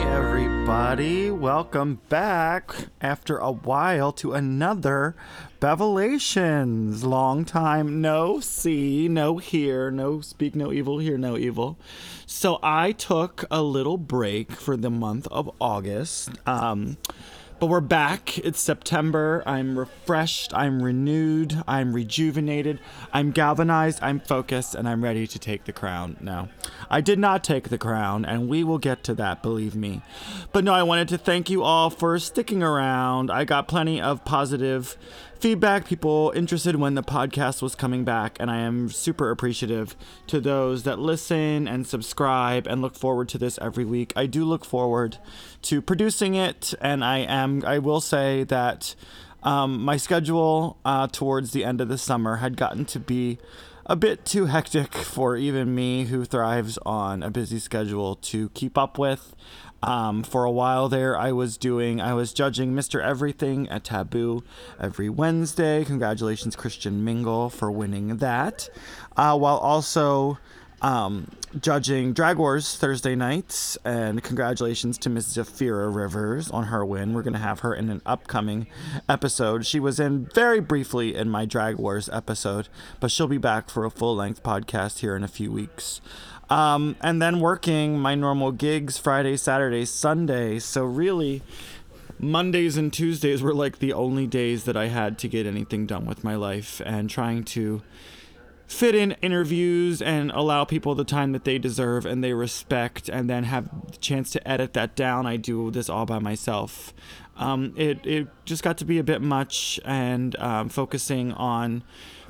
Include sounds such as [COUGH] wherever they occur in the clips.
everybody. Welcome back after a while to another Bevelations. Long time no see, no hear, no speak, no evil, hear no evil. So I took a little break for the month of August. Um, but we're back. It's September. I'm refreshed. I'm renewed. I'm rejuvenated. I'm galvanized. I'm focused. And I'm ready to take the crown now. I did not take the crown, and we will get to that, believe me. But no, I wanted to thank you all for sticking around. I got plenty of positive feedback, people interested when the podcast was coming back, and I am super appreciative to those that listen and subscribe and look forward to this every week. I do look forward to producing it, and I am. I will say that um, my schedule uh, towards the end of the summer had gotten to be a bit too hectic for even me, who thrives on a busy schedule, to keep up with. Um, for a while there, I was doing, I was judging Mr. Everything at Taboo every Wednesday. Congratulations, Christian Mingle, for winning that. Uh, while also um, judging Drag Wars Thursday nights. And congratulations to Miss Zafira Rivers on her win. We're going to have her in an upcoming episode. She was in very briefly in my Drag Wars episode, but she'll be back for a full length podcast here in a few weeks. Um, and then working my normal gigs Friday, Saturday, Sunday. So really, Mondays and Tuesdays were like the only days that I had to get anything done with my life and trying to fit in interviews and allow people the time that they deserve and they respect and then have the chance to edit that down. I do this all by myself. Um, it, it just got to be a bit much and um, focusing on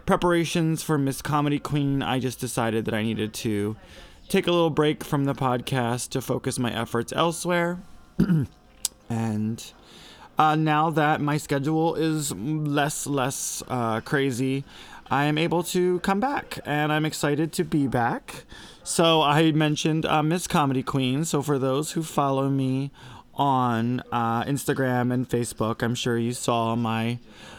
preparations for Miss Comedy Queen, I just decided that I needed to take a little break from the podcast to focus my efforts elsewhere. [CLEARS THROAT] and uh, now that my schedule is less less uh, crazy, I am able to come back, and I'm excited to be back. So I mentioned uh, Miss Comedy Queen. So for those who follow me on uh, Instagram and Facebook, I'm sure you saw my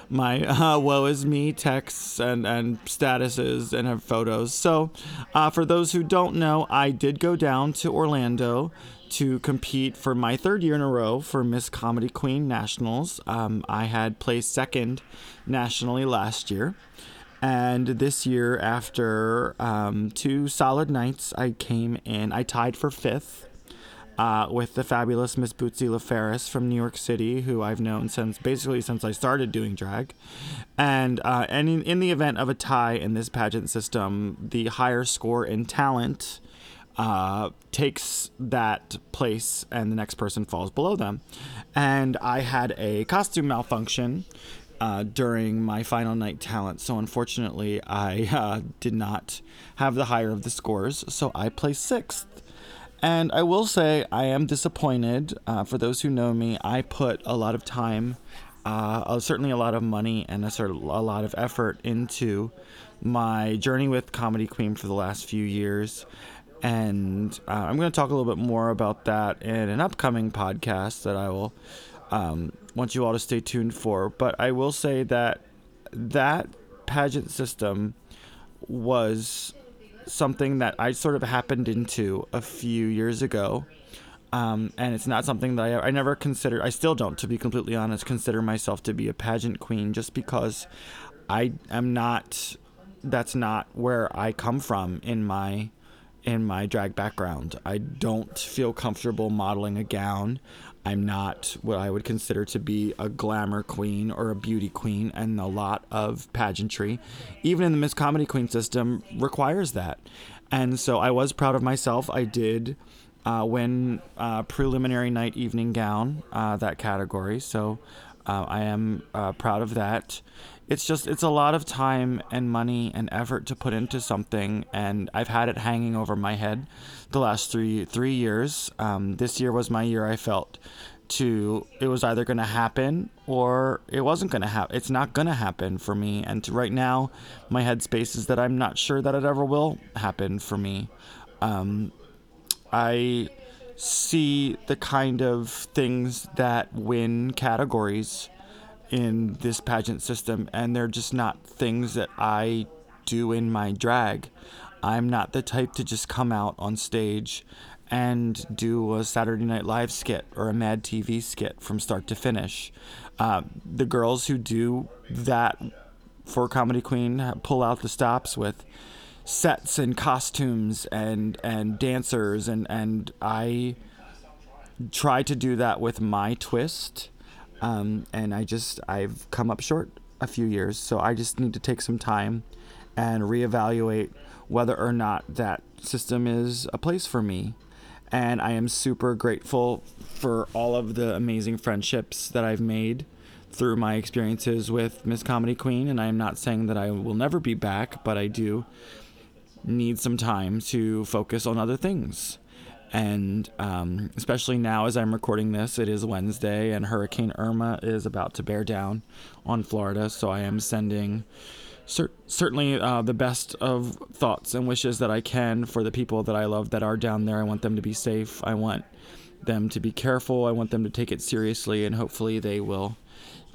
my uh, woe is me texts and, and statuses and have photos. So, uh, for those who don't know, I did go down to Orlando to compete for my third year in a row for Miss Comedy Queen Nationals. Um, I had placed second nationally last year. And this year, after um, two solid nights, I came in, I tied for fifth uh, with the fabulous Miss Bootsy LaFerris from New York City, who I've known since basically since I started doing drag. And uh, and in, in the event of a tie in this pageant system, the higher score in talent uh, takes that place, and the next person falls below them. And I had a costume malfunction. Uh, during my final night talent. So, unfortunately, I uh, did not have the higher of the scores. So, I placed sixth. And I will say, I am disappointed. Uh, for those who know me, I put a lot of time, uh, uh, certainly a lot of money, and a, sort of a lot of effort into my journey with Comedy Queen for the last few years. And uh, I'm going to talk a little bit more about that in an upcoming podcast that I will um, want you all to stay tuned for. But I will say that that pageant system was something that I sort of happened into a few years ago. Um, and it's not something that I, I never considered. I still don't, to be completely honest, consider myself to be a pageant queen just because I am not. That's not where I come from in my in my drag background. I don't feel comfortable modeling a gown. I'm not what I would consider to be a glamour queen or a beauty queen, and a lot of pageantry, even in the Miss Comedy Queen system, requires that. And so I was proud of myself. I did uh, win uh, preliminary night evening gown, uh, that category. So uh, I am uh, proud of that it's just it's a lot of time and money and effort to put into something and i've had it hanging over my head the last three three years. Um, this year was my year i felt to it was either going to happen or it wasn't going to happen it's not going to happen for me. And right now my headspace is that i'm not sure that it ever will happen for me. Um, i see the kind of things that win categories in this pageant system, and they're just not things that I do in my drag. I'm not the type to just come out on stage and do a Saturday Night Live skit or a Mad TV skit from start to finish. Uh, the girls who do that for Comedy Queen pull out the stops with sets and costumes and and dancers and and I try to do that with my twist um, and I just I've come up short a few years so I just need to take some time and reevaluate whether or not that system is a place for me and I am super grateful for all of the amazing friendships that I've made through my experiences with Miss Comedy Queen and I am not saying that I will never be back but I do need some time to focus on other things. And um, especially now, as I'm recording this, it is Wednesday, and Hurricane Irma is about to bear down on Florida. So I am sending cer- certainly uh, the best of thoughts and wishes that I can for the people that I love that are down there. I want them to be safe. I want them to be careful. I want them to take it seriously, and hopefully they will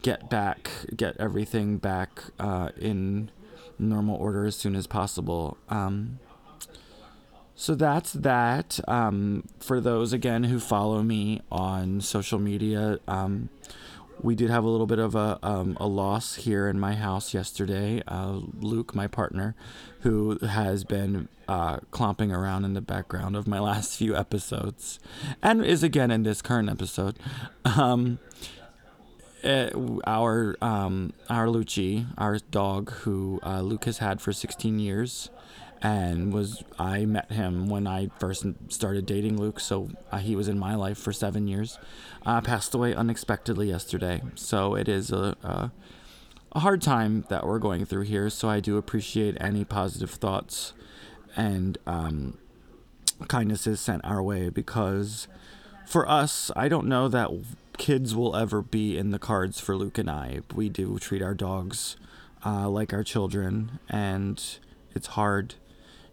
get back, get everything back uh, in normal order as soon as possible. Um, so that's that. Um, for those again who follow me on social media, um, we did have a little bit of a, um, a loss here in my house yesterday. Uh, Luke, my partner, who has been uh, clomping around in the background of my [LAUGHS] last few episodes and is again in this current episode. Um, uh, our um, our Lucci, our dog, who uh, Luke has had for 16 years, and was I met him when I first started dating Luke, so uh, he was in my life for seven years. Uh, passed away unexpectedly yesterday, so it is a, a a hard time that we're going through here. So I do appreciate any positive thoughts and um, kindnesses sent our way because for us, I don't know that kids will ever be in the cards for Luke and I. We do treat our dogs uh, like our children, and it's hard.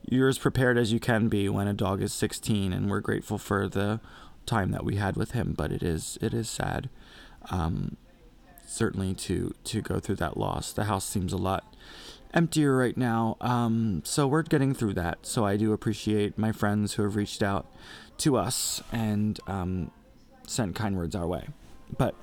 You're as prepared as you can be when a dog is 16, and we're grateful for the time that we had with him. But it is it is sad, um, certainly to to go through that loss. The house seems a lot emptier right now, um, so we're getting through that. So I do appreciate my friends who have reached out to us and um, sent kind words our way. But,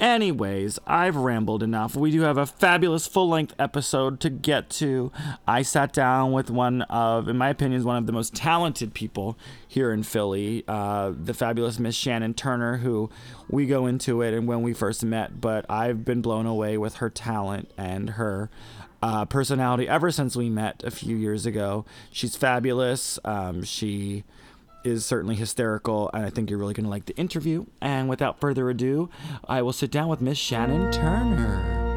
anyways, I've rambled enough. We do have a fabulous full length episode to get to. I sat down with one of, in my opinion, one of the most talented people here in Philly, uh, the fabulous Miss Shannon Turner, who we go into it and when we first met, but I've been blown away with her talent and her. Uh, personality ever since we met a few years ago. She's fabulous. Um, she is certainly hysterical, and I think you're really going to like the interview. And without further ado, I will sit down with Miss Shannon Turner.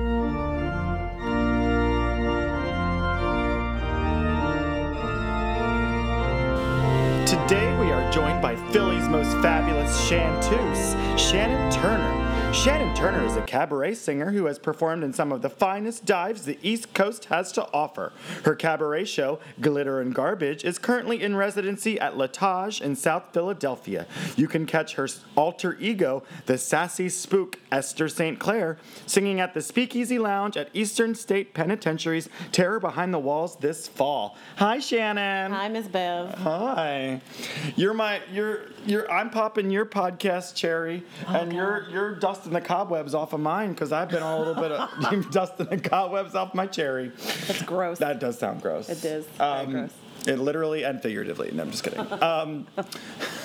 Today we are joined by Philly's most fabulous chanteuse, Shannon Turner. Shannon Turner is a cabaret singer who has performed in some of the finest dives the East Coast has to offer. Her cabaret show, Glitter and Garbage, is currently in residency at L'Etage in South Philadelphia. You can catch her alter ego, the sassy spook Esther St. Clair, singing at the Speakeasy Lounge at Eastern State Penitentiary's Terror Behind the Walls this fall. Hi, Shannon. Hi, Miss Bev. Hi. You're my you're you're I'm popping your podcast cherry, Oh, and you're you're dusting the cobwebs off of mine because I've been on a little bit of [LAUGHS] [LAUGHS] dusting the cobwebs off my cherry. That's gross. That does sound gross. It is very gross. It literally and figuratively. No, I'm just kidding. Um,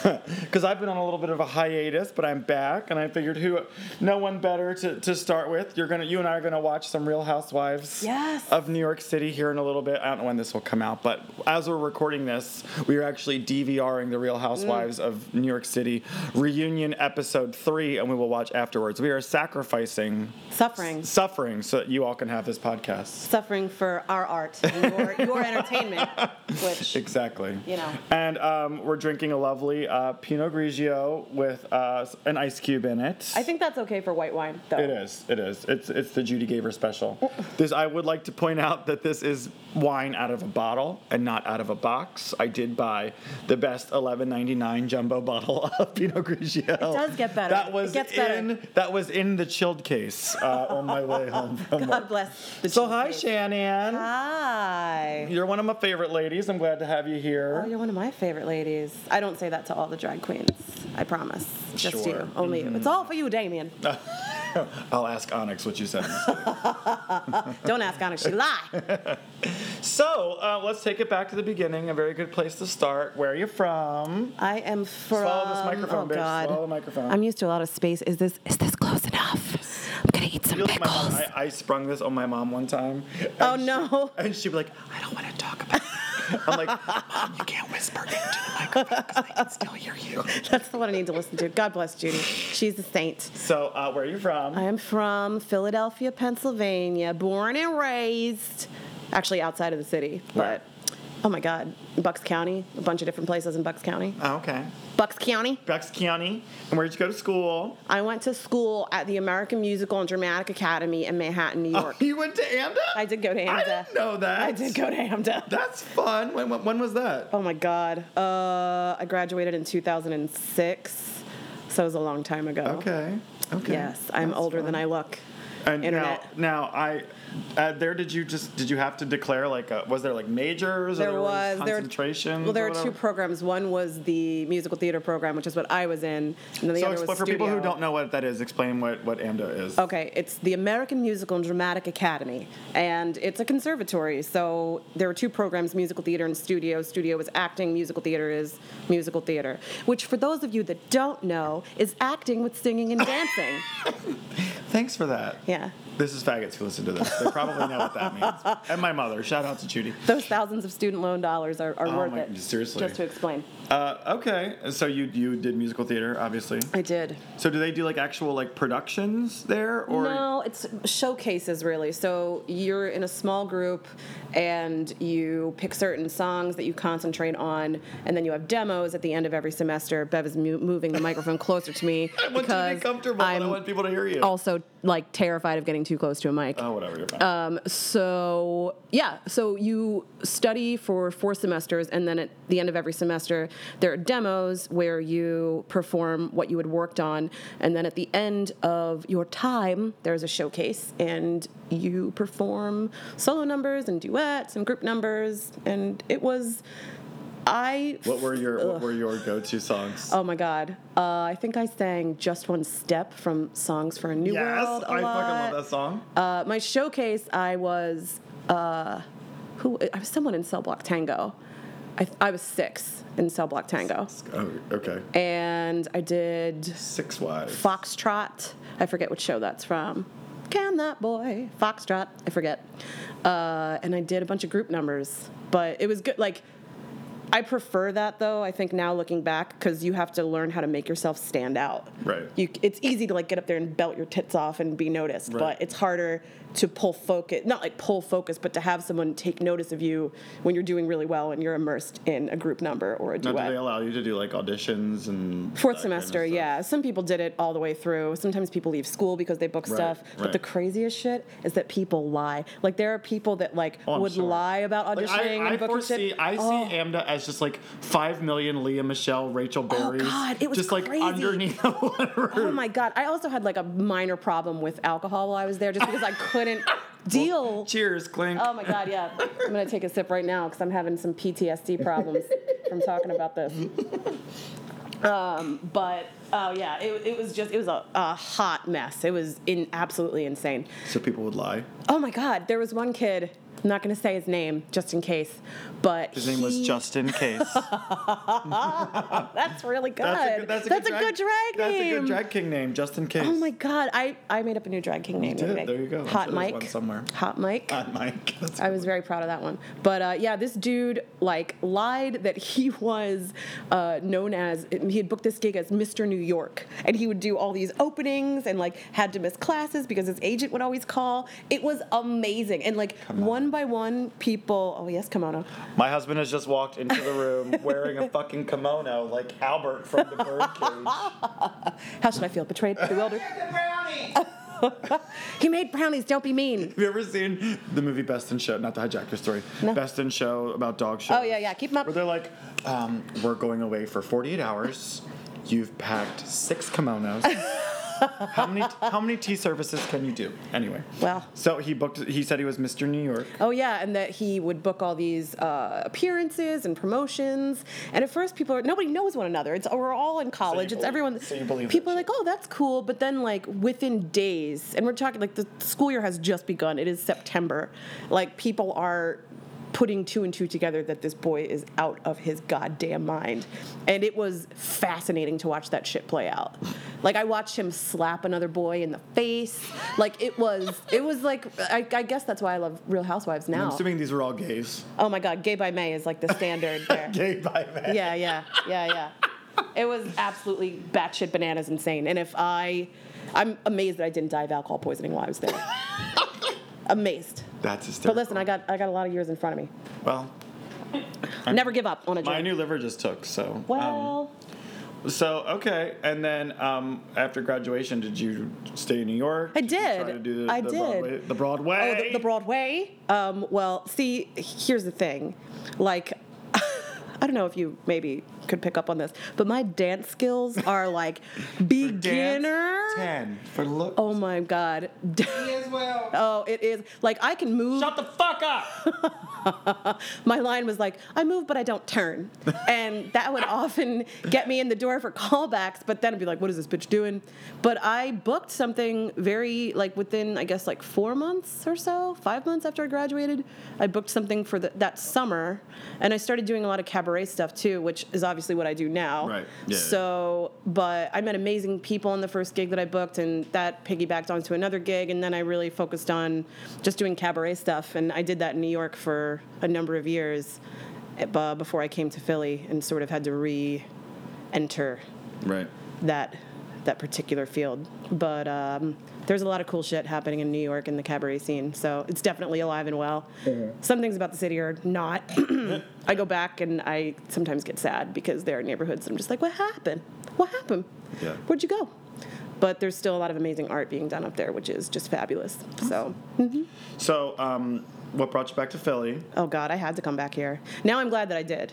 [LAUGHS] Because I've been on a little bit of a hiatus, but I'm back, and I figured who, no one better to, to start with. You're gonna, you and I are gonna watch some Real Housewives Yes. of New York City here in a little bit. I don't know when this will come out, but as we're recording this, we are actually DVRing the Real Housewives of New York City reunion episode three, and we will watch afterwards. We are sacrificing Suffering. suffering so that you all can have this podcast. Suffering for our art and your, your entertainment, [LAUGHS] which, Exactly. you know. And um, we're drinking a lovely uh, Pinot Grigio with uh, an ice cube in it. I think that's okay for white wine, though. it is. It is. It's it's the Judy Gaver special. This I would like to point out that this is wine out of a bottle and not out of a box. I did buy the best 11.99 jumbo bottle of [LAUGHS] Pinot Grigio. It does get better. That It was gets better. in that was in the chilled case uh, on my way home [LAUGHS] from God work. bless the So hi cake. Shannon. Hi. You're one of my favorite ladies. I'm glad to have you here. Oh, you're one of my favorite ladies. I don't say that to all the drag queens. I promise. Just Sure. you. Only you. It's all for you, Damien. [LAUGHS] I'll ask Onyx what you said. [LAUGHS] Don't ask Onyx. She lie. [LAUGHS] so uh, let's take it back to the beginning. A very good place to start. Where are you from? I am from. Swallow this microphone, oh bitch. God. Swallow the microphone. I'm used to a lot of space. Is this is this close enough? I'm gonna eat some pickles. mom. I, I sprung this on my mom one time. Oh, and she- no. and she'd be like, I don't want to talk about it. I'm like, Mom, you can't whisper into the microphone because I can still hear you. [LAUGHS] That's the one I need to listen to. God bless Judy. She's a saint. So, uh, where are you from? I am from Philadelphia, Pennsylvania, born and raised, actually outside of the city, Where? Oh my God, Bucks County, a bunch of different places in Bucks County. oh, okay. Bucks County. Bucks County. And where'd you go to school? I went to school at the American Musical and Dramatic Academy in Manhattan, New York. You went to AMDA? I did go to AMDA. I didn't know that. I did go to AMDA. That's fun. When, when, when was that? Oh my God. Uh, I graduated in 2006, so it was a long time ago. Okay. Okay. Yes, I'm That's older fun. than I look. And Internet. now, now I, uh, there did you just did you have to declare like a, was there like majors or There there was there. concentration? Well, there are two programs. One was the musical theater program, which is what I was in, and then the So other was for people who don't know what that is, explain what what AMDA is. Okay, it's the American Musical and Dramatic Academy, and it's a conservatory. So there are two programs: musical theater and studio. Studio is acting. Musical theater is musical theater. Which, for those of you that don't know, is acting with singing and dancing. [LAUGHS] Thanks for that. yeah, This is faggots who listen to this. They probably know what that means. [LAUGHS] And my mother. Shout out to Judy. those thousands of student loan dollars are, are Oh worth my- it. seriously. Just to explain, Uh, okay, so you you did musical theater, obviously. I did. So do they do like actual like productions there, or No, it's showcases really. So you're in a small group and you pick certain songs that you concentrate on, and then you have demos at the end of every semester. Bev is mu- moving the microphone closer to me [LAUGHS] I want you to because be comfortable. but I I'm want people to hear you. also like terrified of getting too close to a mic. oh, whatever. You're fine. Um, so yeah, so you study for four semesters, and then at the end of every semester, there are demos where you perform what you had worked on, and then at the end of your time, there's a showcase, and you perform solo numbers and duets and group numbers, and it was. I what were your what were your go-to songs? Oh my God! Uh, I think I sang "Just One Step" from "Songs for a New yes, World." a I fucking lot. love that song. Uh, my showcase, I was uh, who? I was someone in Cell Block Tango. I, I was six in Cell Block Tango, Oh, okay. and I did Six wives. Foxtrot. I forget which show that's from. Can that boy Foxtrot? I forget. Uh, and I did a bunch of group numbers, but it was good. Like. I prefer that though. I think now looking back, because you have to learn how to make yourself stand out. Right. You, it's easy to like get up there and belt your tits off and be noticed, Right. but it's harder to pull focus. Not like pull focus, but to have someone take notice of you when you're doing really well and you're immersed in a group number or a Now, duet. do they allow you to do like auditions and Fourth that kind of semester, yeah. Some people did it all the way through. Sometimes people leave school because they book Right, stuff. But the craziest shit is that people lie. Like there are people that like Oh, would sure. lie about Like, auditioning I, I and booking foresee, shit. I see Oh. AMDA as just like five million Lea Michele, Rachel oh, Berries. God, it was just like underneath the [LAUGHS] roof. Oh my god! I also had like a minor problem with alcohol while I was there, just because I [LAUGHS] couldn't [LAUGHS] deal. Cheers, clink. Oh my god! Yeah, I'm gonna take a sip right now because I'm having some PTSD problems from talking about this. Um, but oh yeah, it, it was just it was a, a hot mess. It was in absolutely insane. So people would lie. Oh my god, there was one kid. I'm not gonna say his name just in case, but His name was Justin Case. [LAUGHS] That's really good. That's a good, that's a good, drag, drag That's a good drag king name, Justin Case. Oh my god, I, I made up a new drag king name. did? There you go. Hot Mike. one somewhere. Hot Mike. God, Mike. That's I was very proud of that one. But uh, yeah, this dude like lied that he [LAUGHS] was uh, known as he had booked this gig as Mr. New York, and he would do all these openings and like had to miss classes because his agent would always call. It was amazing, and like one by one, people. Oh yes, kimono. My husband has just walked into the room [LAUGHS] wearing a fucking kimono like Albert from the Birdcage. [LAUGHS] How should I feel? Betrayed, bewildered. [LAUGHS] he made brownies. Don't be mean. Have you ever seen the movie Best in Show? Not to hijack your story. No. Best in Show about dog shows. Oh yeah, yeah. Keep 'em up. Where they're like, um, we're going away for 48 hours. You've packed six kimonos. How many how many tea services can you do? Anyway. Well. So he booked. He said he was Mr. New York. Oh yeah, and that he would book all these uh, appearances and promotions. And at first, people are nobody knows one another. It's we're all in college. it's believe- everyone. so you believe people are like, oh, that's cool. But then like within days, and we're talking like the school year has just begun. It is September. Like people are putting two and two together that this boy is out of his goddamn mind. And it was fascinating to watch that shit play out. Like I watched him slap another boy in the face. Like it was it was like I, I guess that's why I love Real Housewives now. I'm assuming these are all gays. Oh my god, gay by May is like the standard there. [LAUGHS] Gay by May. Yeah, yeah, yeah, yeah. It was absolutely batshit bananas insane. And if I I'm amazed that I didn't die of alcohol poisoning while I was there. [LAUGHS] amazed. That's hysterical. But listen, I got I got a lot of years in front of me. Well, i Never give up on a job. my new liver just took. So. um, well, So okay, and then um, after graduation, did you stay in New York? I Did you try to do the, I the did. Broadway, the Broadway. Oh, the, the Broadway. Um, well, see, here's the thing. Like, [LAUGHS] I don't know if you maybe could pick up on this, but my dance skills are like [LAUGHS] beginner. Ten for look. Oh my god. [LAUGHS] as well. Oh, it is like I can move. Shut the fuck up. [LAUGHS] my line was like, I move but I don't turn. and that would often get me in the door for callbacks, but then I'd be like, what is this bitch doing? But I booked something very, like within, I guess, like four months or so, five months after I graduated. I booked something for the, that summer, and I started doing a lot of cabaret stuff too, which is obviously what I do now. Right. Yeah. So, but I met amazing people in the first gig that I booked, and that piggybacked onto another gig, and then I really focused on just doing cabaret stuff, and I did that in New York for a number of years, uh, before I came to Philly and sort of had to re-enter Right. that that particular field. But um, there's a lot of cool shit happening in New York in the cabaret scene, so it's definitely alive and well. Some things about the city are not. [CLEARS THROAT] I go back and I sometimes get sad because there are neighborhoods I'm just like, what happened? What happened? Yeah. Where'd you go? But there's still a lot of amazing art being done up there, which is just fabulous. So, So, um, what brought you back to Philly? oh God, I had to come back here. Now I'm glad that I did.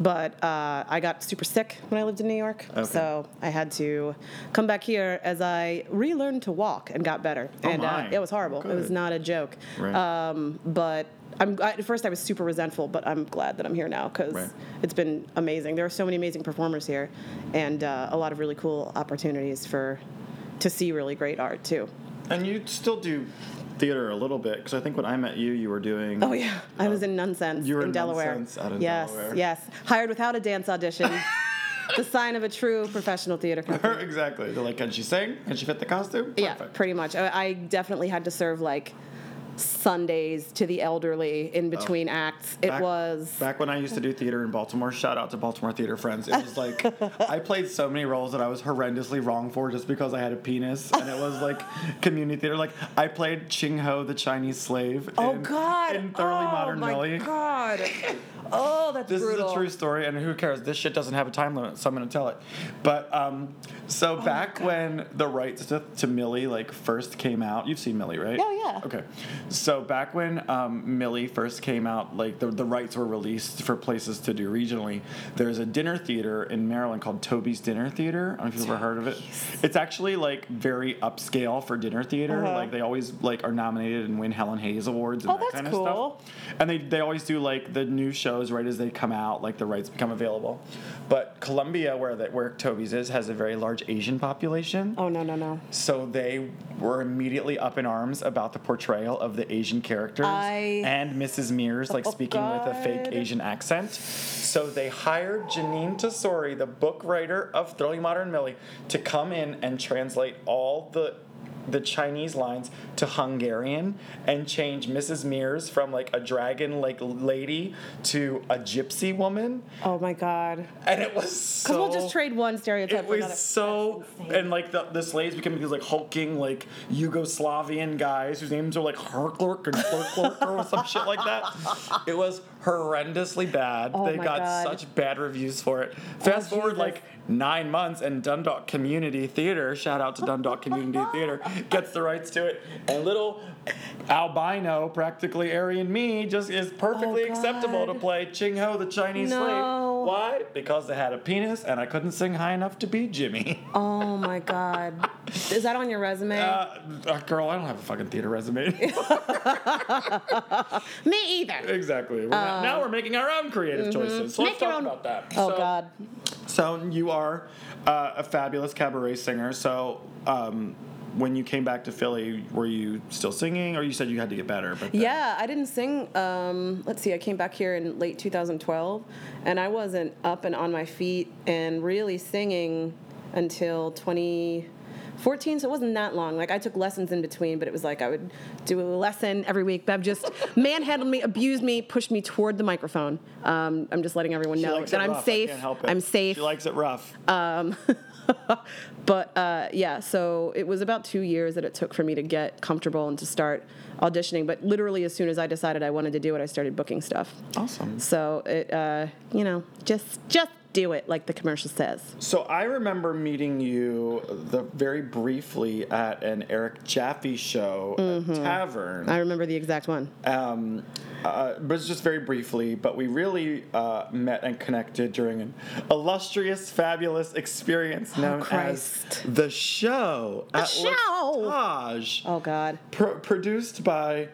But uh, I got super sick when I lived in New York. Okay. So I had to come back here as I relearned to walk and got better. Oh, and. Uh, it was horrible. It was not a joke. Right. Um, but I'm, I, at first I was super resentful, but I'm glad that I'm here now because Right. it's been amazing. There are so many amazing performers here, and uh, a lot of really cool opportunities for to see really great art too. And you still do theater a little bit because I think when I met you, you were doing. Oh yeah, I was uh, in Nonsense you were in in Delaware. Nonsense out in yes, Delaware. yes. Hired without a dance audition. [LAUGHS] the sign of a true professional theater company. [LAUGHS] exactly. They're like, can she sing? Can she fit the costume? Yeah, pretty much. I, I definitely had to serve like Sundays to the elderly in oh. between acts. It Oh. Back- was back when I used to do theater in Baltimore. Shout out to Baltimore theater friends. It was like [LAUGHS] I played so many roles that I was horrendously wrong for just because I had a penis, and it was like [LAUGHS] community theater. Like I played Ching Ho, the Chinese slave. Oh in, God! In Thoroughly oh, Modern my Millie. God! [LAUGHS] Oh, that's This brutal. is a true story, and who cares? This shit doesn't have a time limit, so I'm gonna tell it. But um, so back when the rights to, to Millie like first came out, you've seen Millie, right? Oh, yeah. Okay. So back when um, Millie first came out, like the, the rights were released for places to do regionally. There's a dinner theater in Maryland called Toby's Dinner Theater. I don't know if you've ever heard of it. It's actually like very upscale for dinner theater. Uh-huh. Like they always like are nominated and win Helen Hayes awards and Oh, that that's kind of cool. stuff. And they, they always do like the new shows right as they come out, like the rights become available. But Columbia, where that where Toby's is, has a very large Asian population. Oh no no no! So they were immediately up in arms about the portrayal of the Asian characters I- and Mrs. Meers like Oh, speaking with a fake Asian accent. So they hired Jeanine Tesori, the book writer of Thoroughly Modern Millie, to come in and translate all the the Chinese lines to Hungarian and change Mrs. Meers from like a dragon like lady to a gypsy woman. Oh my God! And it was so Because we'll just trade one stereotype it for another. It was so, and like the, the slaves became these like hulking, like Yugoslavian guys whose names are like Harklurk and Flurklurk or some shit like that. It was horrendously bad. Oh they got God. such bad reviews for it. Oh, Fast forward Jesus. like nine months, and Dundalk Community Theater, shout out to Dundalk Community Theater, gets the rights to it, and little albino, practically Aryan me, just is perfectly Oh, acceptable to play Ching Ho, the Chinese slave. Why? Because I had a penis and I couldn't sing high enough to be Jimmy. [LAUGHS] Oh my God. Is that on your resume? Uh, uh, girl, I don't have a fucking theater resume. [LAUGHS] [LAUGHS] Me either. exactly. We're not- now we're making our own creative choices. So Uh, mm-hmm. Make let's talk own- about that. Oh So- God. So you are uh, a fabulous cabaret singer. So um, when you came back to Philly, were you still singing, or you said you had to get better? But then- Yeah, I didn't sing. Um, let's see, I came back here in late 2012, and I wasn't up and on my feet and really singing until 2014. So it wasn't that long. Like I took lessons in between, but it was like I would do a lesson every week. Bev just [LAUGHS] manhandled me, abused me, pushed me toward the microphone. Um, I'm just letting everyone She know that I'm rough. Safe. can't help it. I'm safe. She likes it rough. [LAUGHS] but uh, yeah, so it was about two years that it took for me to get comfortable and to start auditioning. But literally, as soon as I decided I wanted to do it, I started booking stuff. awesome. So it, uh, you know, just just do it like the commercial says. So I remember meeting you the very briefly at an Eric Jaffe show at Tavern. Mm-hmm. I remember the exact one. um, uh, but it's just very briefly. But we really uh, met and connected during an illustrious, fabulous experience known as Oh, Christ. the show at show! Taj, Oh God. pro- produced by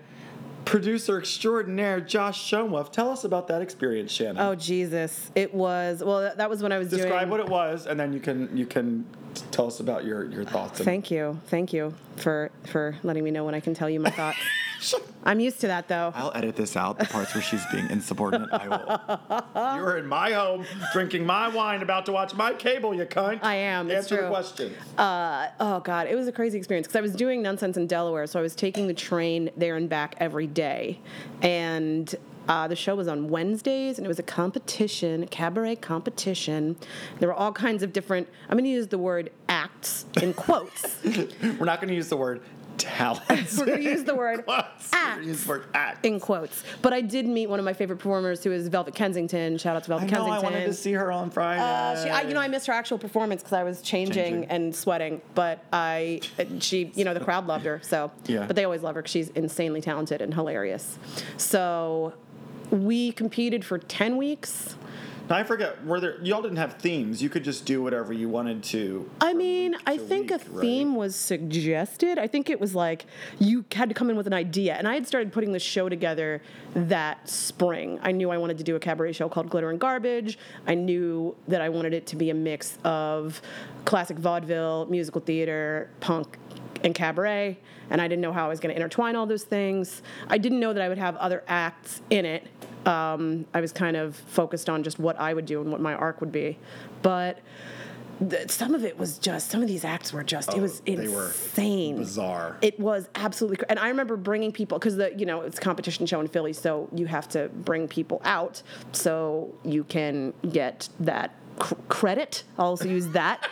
producer extraordinaire Josh Schoenwolf. Tell us about that experience, Shannon. Oh Jesus! It was well. that- was when I was Describe doing. what it was, and then you can you can tell us about your your thoughts. Thank you, thank you for for letting me know when I can tell you my thoughts. [LAUGHS] I'm used to that though. I'll edit this out, the parts where she's being insubordinate. I will. [LAUGHS] You're in my home, drinking my wine, about to watch my cable, you cunt. I am, it's Answer the true. question. Uh, oh god, it was a crazy experience because I was doing nonsense in Delaware, so I was taking the train there and back every day, and. Uh, the show was on Wednesdays, and it was a competition, a cabaret competition. There were all kinds of different. I'm going to use the word acts in quotes. [LAUGHS] We're not going to use the word talent. [LAUGHS] We're going to use the word. [LAUGHS] Act use word act. in quotes. But I did meet one of my favorite performers, who is Velvet Kensington. Shout out to I Velvet know. Kensington. I wanted to see her on Friday. Uh, she, I, you know, I missed her actual performance because I was changing, Changing. and sweating. But I, she, you know, the crowd loved her. So, Yeah. but they always love her because she's insanely talented and hilarious. So, we competed for ten weeks. I forget. Were there? Y'all didn't have themes. You could just do whatever you wanted to. I mean, I think a right? theme was suggested. I think it was like you had to come in with an idea. And I had started putting the show together that spring. I knew I wanted to do a cabaret show called Glitter and Garbage. I knew that I wanted it to be a mix of classic vaudeville, musical theater, punk, and cabaret. And I didn't know how I was going to intertwine all those things. I didn't know that I would have other acts in it. Um, I was kind of focused on just what I would do and what my arc would be. But some of it was just some of these acts were just it was Oh, they were insane bizarre. it was absolutely and i remember bringing people because the you know it's a competition show in philly so you have to bring people out so you can get that cr- credit i'll also use that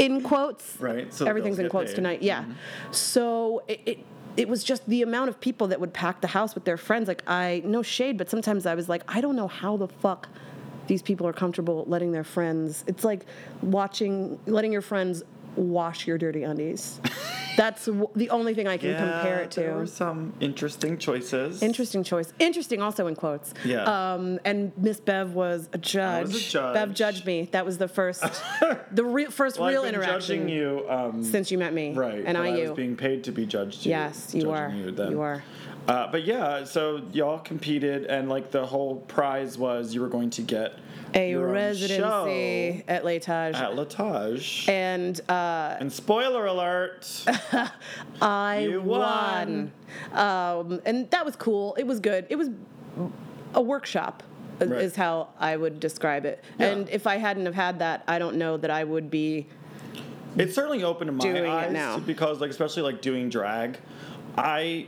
in quotes Right, so everything's in quotes paid. tonight yeah so it, it it was just the amount of people that would pack the house with their friends like i no shade but sometimes i was like i don't know how the fuck these people are comfortable letting their friends it's like watching letting your friends wash your dirty undies [LAUGHS] that's w- the only thing i can compare it to. There were some interesting choices. interesting choice interesting also in quotes Yeah. um, and miss bev was a judge. was a judge. bev judged me that was the first the re- first Well, real I've been interaction judging you. Um, since you met me right. and i was you being paid to be judged. You, Yes, you are. You, then. You are. Uh, but yeah, so y'all competed, and like the whole prize was you were going to get a residency at L'Etage. at L'Etage. and uh, and spoiler alert, [LAUGHS] I You won. Um, and that was cool. It was good. It was a workshop, Right. is how I would describe it. Yeah. And if I hadn't have had that, I don't know that I would be. it certainly opened my eyes now. because like especially like doing drag, I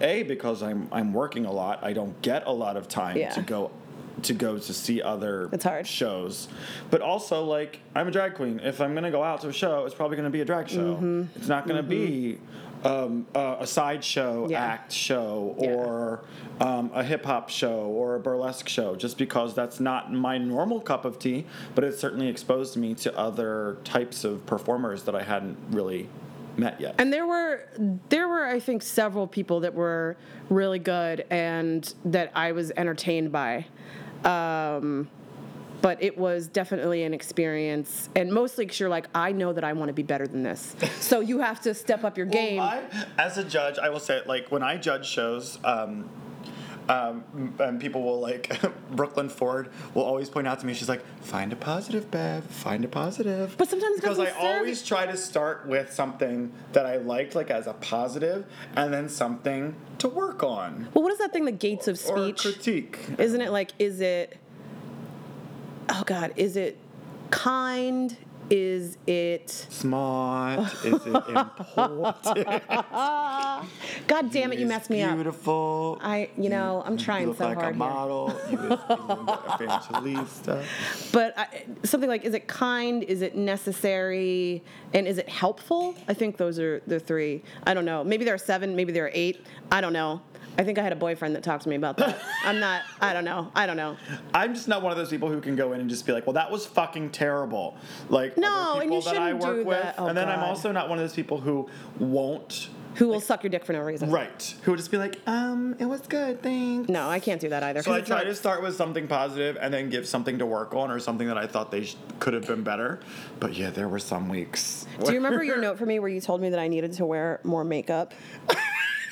a because I'm I'm working a lot. I don't get a lot of time Yeah. to go to go to see other It's hard. shows. But also like I'm a drag queen. If I'm gonna go out to a show, it's probably gonna be a drag show. Mm-hmm. It's not gonna be um, a, a sideshow Yeah. act show Yeah. or um, a hip hop show or a burlesque show, just because that's not my normal cup of tea. But it certainly exposed me to other types of performers that I hadn't really met yet. And there were there were I think several people that were really good and that I was entertained by. Um, but it was definitely an experience, and mostly because you're like, I know that I want to be better than this, [LAUGHS] so you have to step up your game. Well, I, as a judge, I will say, like, when I judge shows, um, um, and people will like [LAUGHS] Brooklyn Ford will always point out to me. She's like, "Find a positive, Bev. Find a positive." But sometimes because I serve always try to start with something that I liked, like as a positive, and then something to work on well, what is that thing? The gates of speech or critique. Isn't it like, is it, oh God, is it kind? Is it, Smart? Is it important? [LAUGHS] God damn it, you messed me up. Beautiful. I, you know, I'm trying you look so like hard a model. You you [LAUGHS] evangelista. But I, something like, is it kind? Is it necessary? And is it helpful? I think those are the three. I don't know. Maybe there are seven. Maybe there are eight. I don't know. I think I had a boyfriend that talked to me about that. [LAUGHS] I'm not. I don't know. I don't know. I'm just not one of those people who can go in and just be like, "Well, that was fucking terrible." Like No, and you that shouldn't work do with, that. Oh, and then I'm also not one of those people who won't. Who will suck your dick for no reason? Right. Who will just be like, um, it was good, thanks. No, I can't do that either. So I try not- to start with something positive and then give something to work on or something that I thought they sh- could have been better. But yeah, there were some weeks. Do you remember your note for me where you told me that I needed to wear more makeup? [LAUGHS]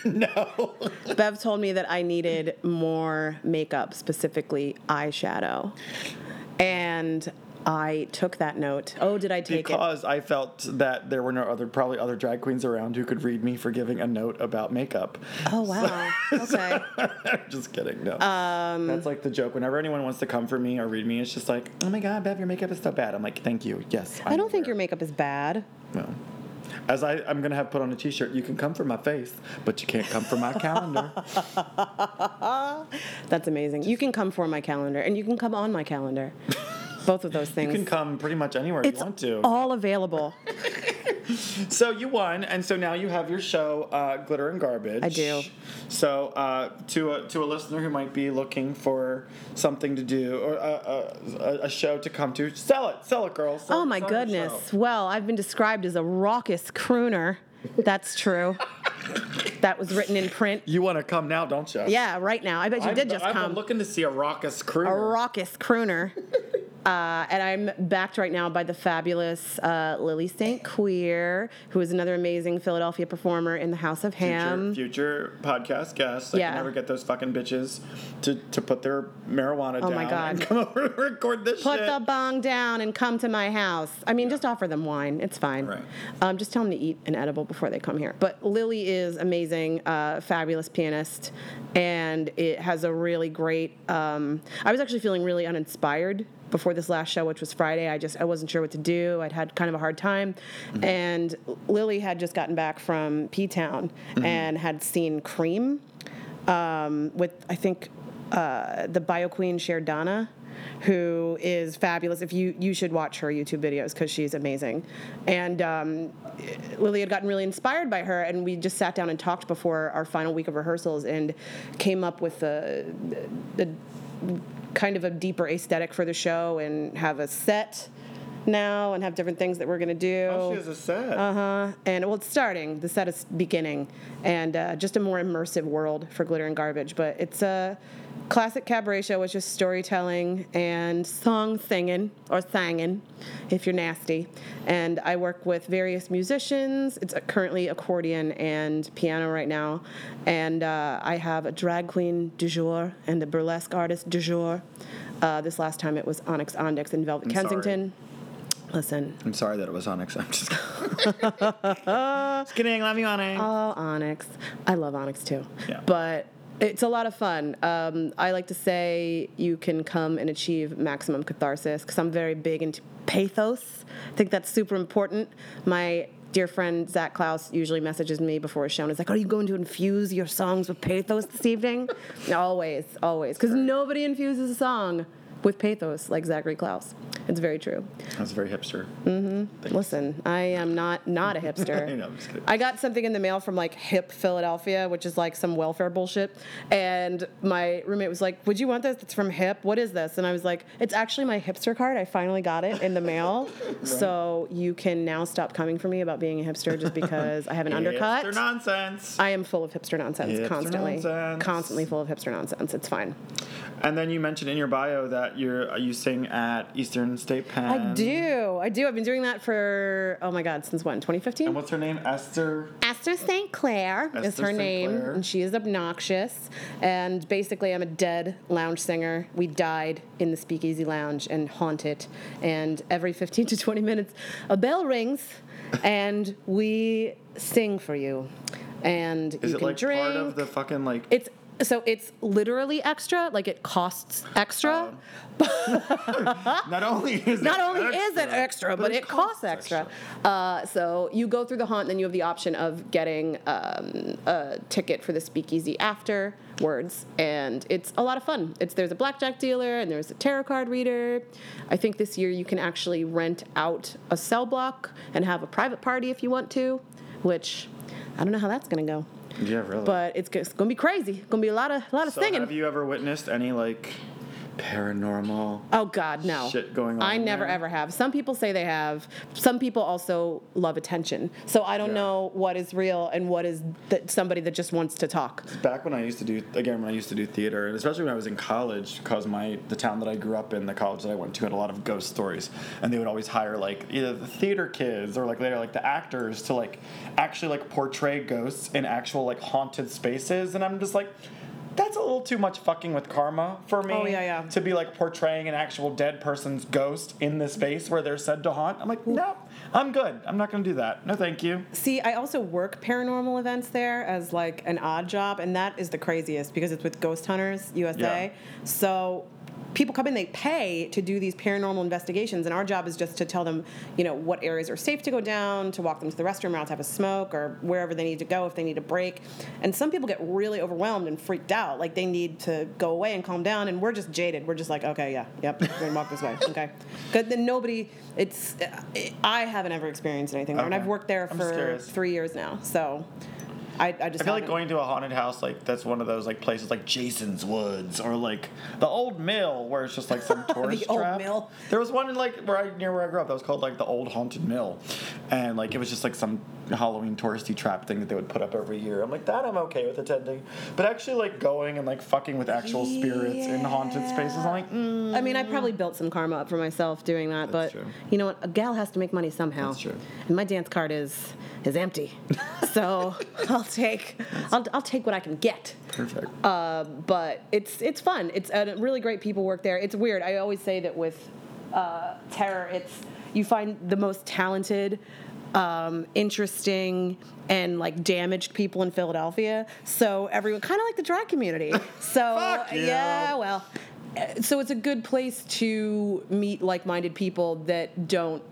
no. [LAUGHS] Bev told me that I needed more makeup, specifically eyeshadow. And I took that note. Oh, did I take it? Because I felt that there were no other, probably other drag queens around who could read me for giving a note about makeup. Oh, wow. [LAUGHS] Okay. [LAUGHS] just kidding. No. Um, That's like the joke. Whenever anyone wants to come for me or read me, it's just like, oh my God, Bev, your makeup is so bad. I'm like, thank you. Yes. I don't think your makeup is bad. No. As I, I'm gonna have put on a T-shirt. You can come for my face, but you can't come for my calendar. [LAUGHS] That's amazing. You can come for my calendar and you can come on my calendar. Both of those things. You can come pretty much anywhere it's you want to. all available. [LAUGHS] So you won, and so now you have your show, uh, Glitter and Garbage. I do. So uh, to a to a listener who might be looking for something to do or a, a, a show to come to, sell it, sell it, girl. Sell- Oh my goodness. Well, I've been described as a raucous crooner. That's true. that was written in print. You want to come now, don't you? Yeah, right now. I bet you I've, did just come. I'm come. been looking to see a raucous crooner. a raucous crooner. Uh, and I'm backed right now by the fabulous uh, Lily St. Queer, who is another amazing Philadelphia performer in the House of Ham. Future, future podcast guests. I Yeah. can never get those fucking bitches to, to put their marijuana Oh down my God. and come [LAUGHS] over and record this Put shit. the bong down and come to my house. I mean, just offer them wine. It's fine. Right. Um, just tell them to eat an edible before they come here. But Lily is amazing, uh, fabulous pianist, and it has a really great. Um, I was actually feeling really uninspired before this last show, which was Friday. I just I wasn't sure what to do. I'd had kind of a hard time, and Lily had just gotten back from P Town and had seen Cream um, with I think uh, the Bio Queen Sherdana, who is fabulous. If you you should watch her YouTube videos because she's amazing. And um, Lily had gotten really inspired by her, and we just sat down and talked before our final week of rehearsals and came up with the the kind of a deeper aesthetic for the show and have a set now and have different things that we're going to do. Oh, she has a set. Uh huh. And well, it's starting. The set is beginning, and uh, just a more immersive world for glitter and garbage. But it's a classic cabaret show with just storytelling and song singing or singing, if you're nasty. And I work with various musicians. It's currently accordion and piano right now, and uh, I have a drag queen du jour and a burlesque artist du jour. Uh, this last time it was Onyx Ondix and Velvet I'm sorry. Kensington. Listen, I'm sorry that it was Onyx. [LAUGHS] I'm just, [LAUGHS] just kidding. Love you, Onyx. Oh, Onyx. I love Onyx too. Yeah. But it's a lot of fun. Um, I like to say you can come and achieve maximum catharsis because I'm very big into pathos. I think that's super important. My dear friend Zach Klaus usually messages me before a show and is like, Are you going to infuse your songs with pathos this evening? [LAUGHS] always, always. Because nobody infuses a song with pathos like Zachary Klaus. It's very true. That's very hipster. Mm-hmm. Listen, I am not not a [LAUGHS] hipster. I I'm just kidding. I got something in the mail from like Hip Philadelphia, which is like some welfare bullshit. And my roommate was like, "Would you want this? It's from Hip. What is this?" And I was like, "It's actually my hipster card. I finally got it in the mail. [LAUGHS] So you can now stop coming for me about being a hipster just because I have an [LAUGHS] undercut." Hipster nonsense. I am full of hipster nonsense Hipster constantly. nonsense. Constantly full of hipster nonsense. It's fine. And then you mentioned in your bio that that you're you sing at Eastern State Penn. I do. I do. I've been doing that for oh my god, since when? 2015. And what's her name? Esther. Esther St. Clair is her St. name, Clair. and she is obnoxious. And basically, I'm a dead lounge singer. We died in the Speakeasy Lounge and haunt it. And every 15 to 20 minutes, a bell rings, and we sing for you. And Is you it can like drink. part of the fucking like? it's so it's literally extra, like it costs extra. [LAUGHS] not only is Not it only is it extra, but, it costs extra. Uh, so you go through the haunt, and then you have the option of getting um, a ticket for the speakeasy afterwards, and it's a lot of fun. It's there's a blackjack dealer and there's a tarot card reader. I think this year you can actually rent out a cell block and have a private party if you want to, which I don't know how that's gonna go, Yeah, really. but it's, it's gonna be crazy. Gonna be a lot of a lot of so singing. have you ever witnessed any like paranormal? Oh God, no. shit going on I never there? ever have. Some people say they have. Some people also love attention. So I don't Yeah. know what is real and what is that somebody that just wants to talk. Back when I used to do again when I used to do theater, and especially when I was in college, because my the town that I grew up in, the college that I went to, had a lot of ghost stories, and they would always hire like either the theater kids or like later like the actors to like actually like portray ghosts in actual like haunted spaces, and I'm just like. That's a little too much fucking with karma for me. Oh, yeah, yeah. To be like portraying an actual dead person's ghost in the space where they're said to haunt. I'm like, no, I'm good. I'm not gonna do that. No, thank you. See, I also work paranormal events there as like an odd job, and that is the craziest because it's with Ghost Hunters USA. Yeah. So people come in, they pay to do these paranormal investigations, and our job is just to tell them, you know, what areas are safe to go down, to walk them to the restroom or out to have a smoke, or wherever they need to go if they need a break. And some people get really overwhelmed and freaked out, like they need to go away and calm down, and we're just jaded. We're just like, okay, yeah, yep, we're gonna walk this way, [LAUGHS] okay. Because then nobody, it's, I haven't ever experienced anything there, and I've worked there for three years now, so I, I just I feel like going to a haunted house like that's one of those like places like Jason's Woods or like the old mill where it's just like some [LAUGHS] tourist old trap. mill. There was one in like I near where I grew up that was called like the old haunted mill, and like it was just like some Halloween touristy trap thing that they would put up every year. I'm like that I'm okay with attending, but actually like going and like fucking with actual spirits in haunted spaces, I'm like mm, I mean, I probably built some karma up for myself doing that, That's but true. you know what? A gal has to make money somehow. That's true. And my dance card is is empty, [LAUGHS] so I'll take I'll, I'll take what I can get. perfect. Uh, but it's it's fun. It's uh, really great people work there. It's weird. I always say that with uh, terror, it's you find the most talented, um, interesting, and like damaged people in Philadelphia. So everyone kind of like the drag community. [LAUGHS] So yeah, well. uh, So it's a good place to meet like-minded people that don't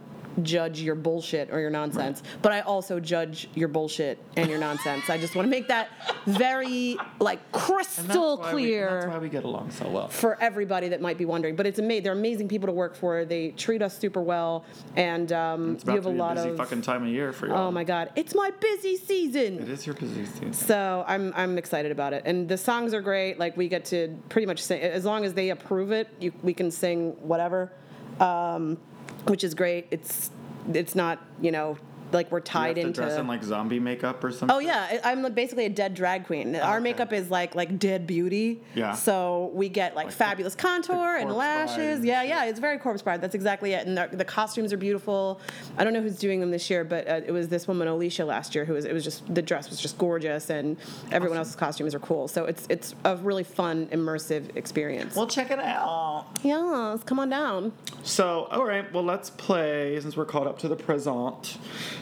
judge your bullshit or your nonsense but i also judge your bullshit and your nonsense i just want to make that very like And that's crystal we- clear that's why we get along so well. for everybody that might be wondering. But it's amazing. They're amazing people to work for. They treat us super well, and um, you have a lot busy of. fucking time of year for you. Oh my God! It's my busy season. It is your busy season. So I'm I'm excited about it, and the songs are great. Like we get to pretty much sing as long as they approve it. You, we can sing whatever, um, which is great. It's it's not you know like we're Do you tied have to into. dress in like zombie makeup or something. Oh yeah, I'm basically a dead drag queen. Our okay. makeup is like like dead beauty. Yeah. So we get like, Like the- fabulous contour and corpse bride lashes. Yeah, yeah, it's very corpse bride. That's exactly it. And the, the costumes are beautiful. I don't know who's doing them this year, but uh, it was this woman Alicia last year who was. It was just the dress was just gorgeous, and everyone else's costumes are cool. So it's it's a really fun, immersive experience. Well, check it out. yes, come on down. So, all right, well, let's play, since we're caught up to the present,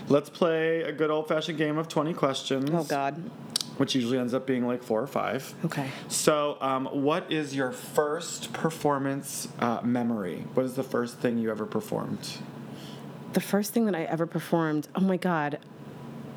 let's play a good old fashioned game of 20 questions. Oh God. Which usually ends up being like four or five. Okay. So, um, what is your first performance uh, memory? What is the first thing you ever performed? the first thing that I ever performed, oh my God,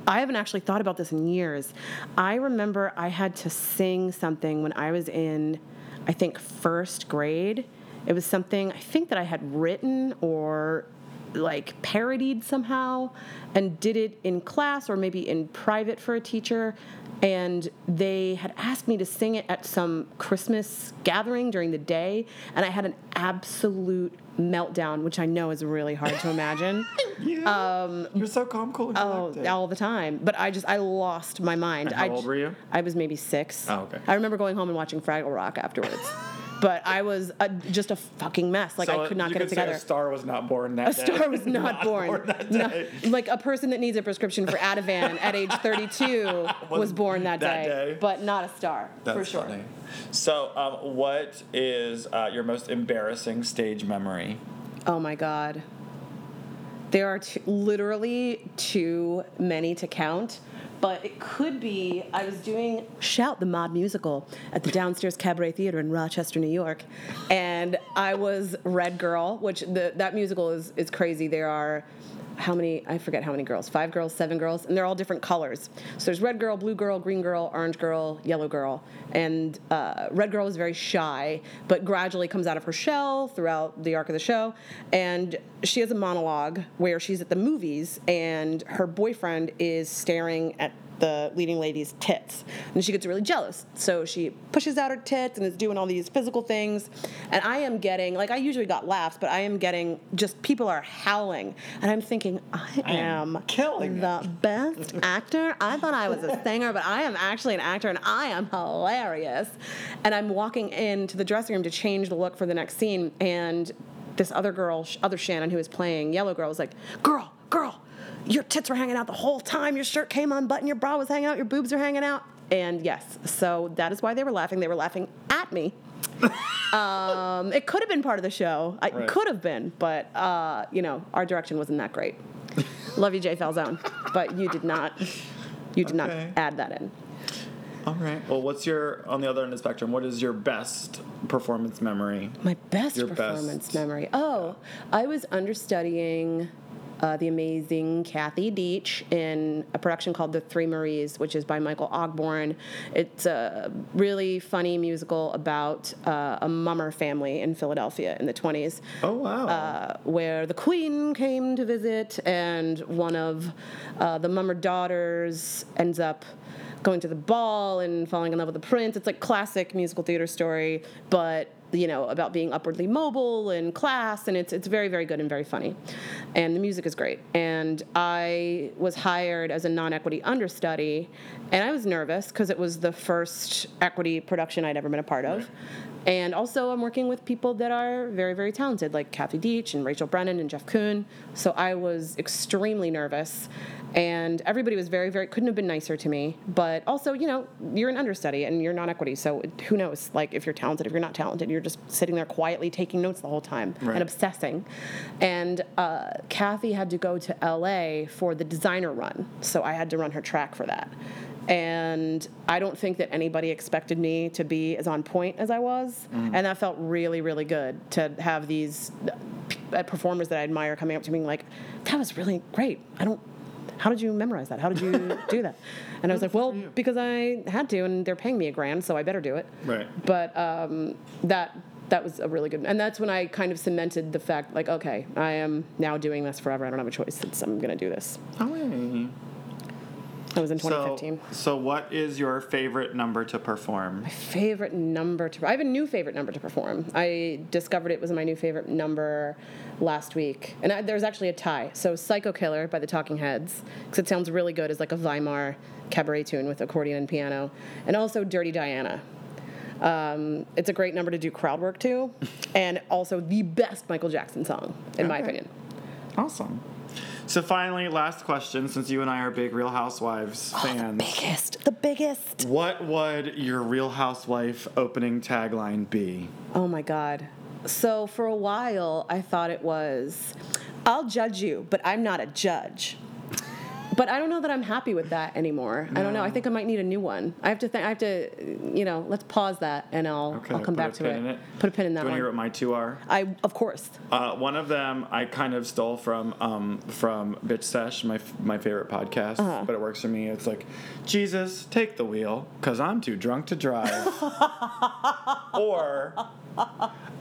I haven't actually thought about this in years. I remember I had to sing something when I was in, I think, first grade. It was something I think that I had written or like parodied somehow and did it in class or maybe in private for a teacher. And they had asked me to sing it at some Christmas gathering during the day. And I had an absolute meltdown, which I know is really hard to imagine. [LAUGHS] Yeah. Um, You're so calm, cool, and Oh, all the time. But I just I lost my mind. And how I, old were you? I was maybe six. Oh, okay. I remember going home and watching Fraggle Rock afterwards. [LAUGHS] but I was a, just a fucking mess. Like So I could not you get it could say together. a star was not born that day. A day. star was [LAUGHS] not, born. that No- day. like a person that needs a prescription for Ativan at age [LAUGHS] 32 was born that, that day, day. but not a star That's for sure. funny. So, um, what is uh, your most embarrassing stage memory? Oh my god. There are t- literally too many to count, but it could be I was doing Shout the Mod musical at the Downstairs Cabaret Theater in Rochester, New York, and I was Red Girl, which the, that musical is is crazy. There are how many I forget how many girls, five girls, seven girls, and they're all different colors. So there's red girl, blue girl, green girl, orange girl, yellow girl, and uh, red girl is very shy, but gradually comes out of her shell throughout the arc of the show, and she has a monologue where she's at the movies and her boyfriend is staring at the leading lady's tits. And she gets really jealous. So she pushes out her tits and is doing all these physical things. And I am getting, like, I usually got laughs, but I am getting just people are howling. And I'm thinking, I am am killing the best actor. I thought I was a [LAUGHS] singer, but I am actually an actor and I am hilarious. And I'm walking into the dressing room to change the look for the next scene. And this other girl, other Shannon, who is playing Yellow Girl, was like, Girl, girl, your tits were hanging out the whole time. Your shirt came unbuttoned, your bra was hanging out, your boobs are hanging out. And yes, so that is why they were laughing. They were laughing at me. [LAUGHS] um, it could have been part of the show. It Right. could have been, but uh, you know, our direction wasn't that great. [LAUGHS] Love you, Jay Falzone, but you did not. You did Okay. not add that in. All right. Well, what's your on the other end of the spectrum? What is your best performance memory? My best Your performance best. memory. Oh, I was understudying uh, the amazing Kathy Deitch in a production called The Three Maries, which is by Michael Ogborn. It's a really funny musical about uh, a mummer family in Philadelphia in the 20s. Oh wow. Uh, where the queen came to visit, and one of uh, the mummer daughters ends up going to the ball and falling in love with the prince. It's like classic musical theater story, but you know about being upwardly mobile and class, and it's it's very very good and very funny, and the music is great. And I was hired as a non-equity understudy, and I was nervous because it was the first equity production I'd ever been a part of. And also, I'm working with people that are very, very talented, like Kathy Deitch and Rachel Brennan and Jeff Coon. So I was extremely nervous. And everybody was very, very, couldn't have been nicer to me. But also, you know, you're an understudy and you're non equity. So who knows, like, if you're talented, if you're not talented, you're just sitting there quietly taking notes the whole time Right. and obsessing. And uh, Kathy had to go to LA for the designer run. So I had to run her track for that. And I don't think that anybody expected me to be as on point as I was. And that felt really, really good to have these uh, performers that I admire coming up to me like, that was really great. I don't, how did you memorize that? How did you do that? And I was like, well, because I had to, and they're paying me a grand, so I better do it. Right. But um, that that was a really good, and that's when I kind of cemented the fact, like, okay, I am now doing this forever. I don't have a choice. It's, I'm going to do this. Oh, hey. That was in 2015. so what is your favorite number to perform? My favorite number to I have a new favorite number to perform. I discovered it was my new favorite number last week, and I, there's actually a tie. So "Psycho Killer" by the Talking Heads, because it sounds really good as like a Weimar cabaret tune with accordion and piano, and also "Dirty Diana." Um, it's a great number to do crowd work to, [LAUGHS] and also the best Michael Jackson song, in my opinion. Awesome. So finally, last question, since you and I are big Real Housewives oh, fans. The Biggest, the biggest. What would your Real Housewife opening tagline be? Oh my God. So for a while, I thought it was, I'll judge you, but I'm not a judge. But I don't know that I'm happy with that anymore. I don't know. I think I might need a new one. I have to think. I have to, you know. Let's pause that, and I'll Okay, I'll come back to it. it. Put a pin in that Do you want to hear what my two are? I of course. Uh, one of them I kind of stole from um, from Bitch Sesh, my f- my favorite podcast, Uh-huh. but it works for me. It's like, Jesus, take the wheel, cause I'm too drunk to drive. [LAUGHS] or,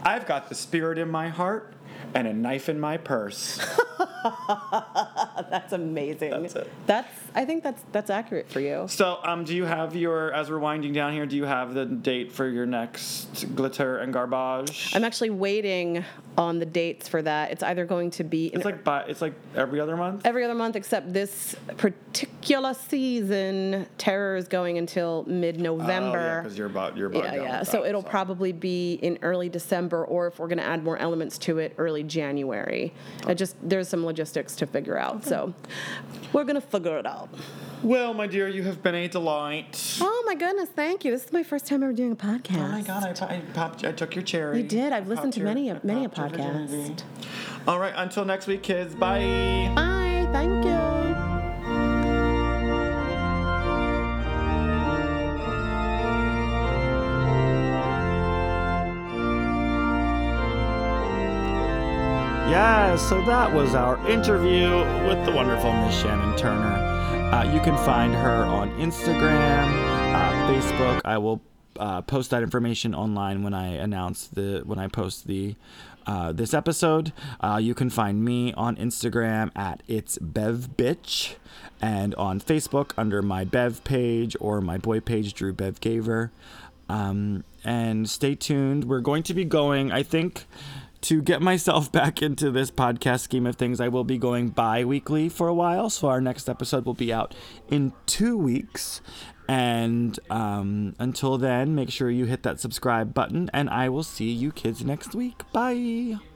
I've got the spirit in my heart and a knife in my purse. [LAUGHS] [LAUGHS] that's amazing. That's it. That's I think that's that's accurate for you. So, um, do you have your as we're winding down here? Do you have the date for your next glitter and garbage? I'm actually waiting on the dates for that. It's either going to be it's like it's like every other month. every other month except this particular season. Terror is going until mid-November. Oh, yeah, because Oh, you're about you're about yeah, yeah. with So that, it'll probably be in early December, or if we're going to add more elements to it, early January. It just there's some logistics to figure out. So we're going to figure it out. Well, my dear, you have been a delight. Oh my goodness, thank you. This is my first time ever doing a podcast. Oh my God! I, po- I popped. I took your cherry. You did. I've I listened popped to your- many a- many a popped your virginity. podcast. All right. Until next week, kids. Bye. Bye. Thank you. Yeah, so that was our interview with the wonderful Miss Shannon Turner. Uh, you can find her on Instagram, uh, Facebook. I will uh, post that information online when I announce the when I post the uh, this episode. Uh, you can find me on Instagram at it's Bev Bitch, and on Facebook under my Bev page or my boy page Drew Bev Gaver. Um, and stay tuned. We're going to be going. I think to get myself [LAUGHS] back into this podcast scheme of things, I will be going bi weekly for a while. So our next episode will be out in two weeks. And um, until then, make sure you hit that subscribe button, and I will see you kids next week. Bye.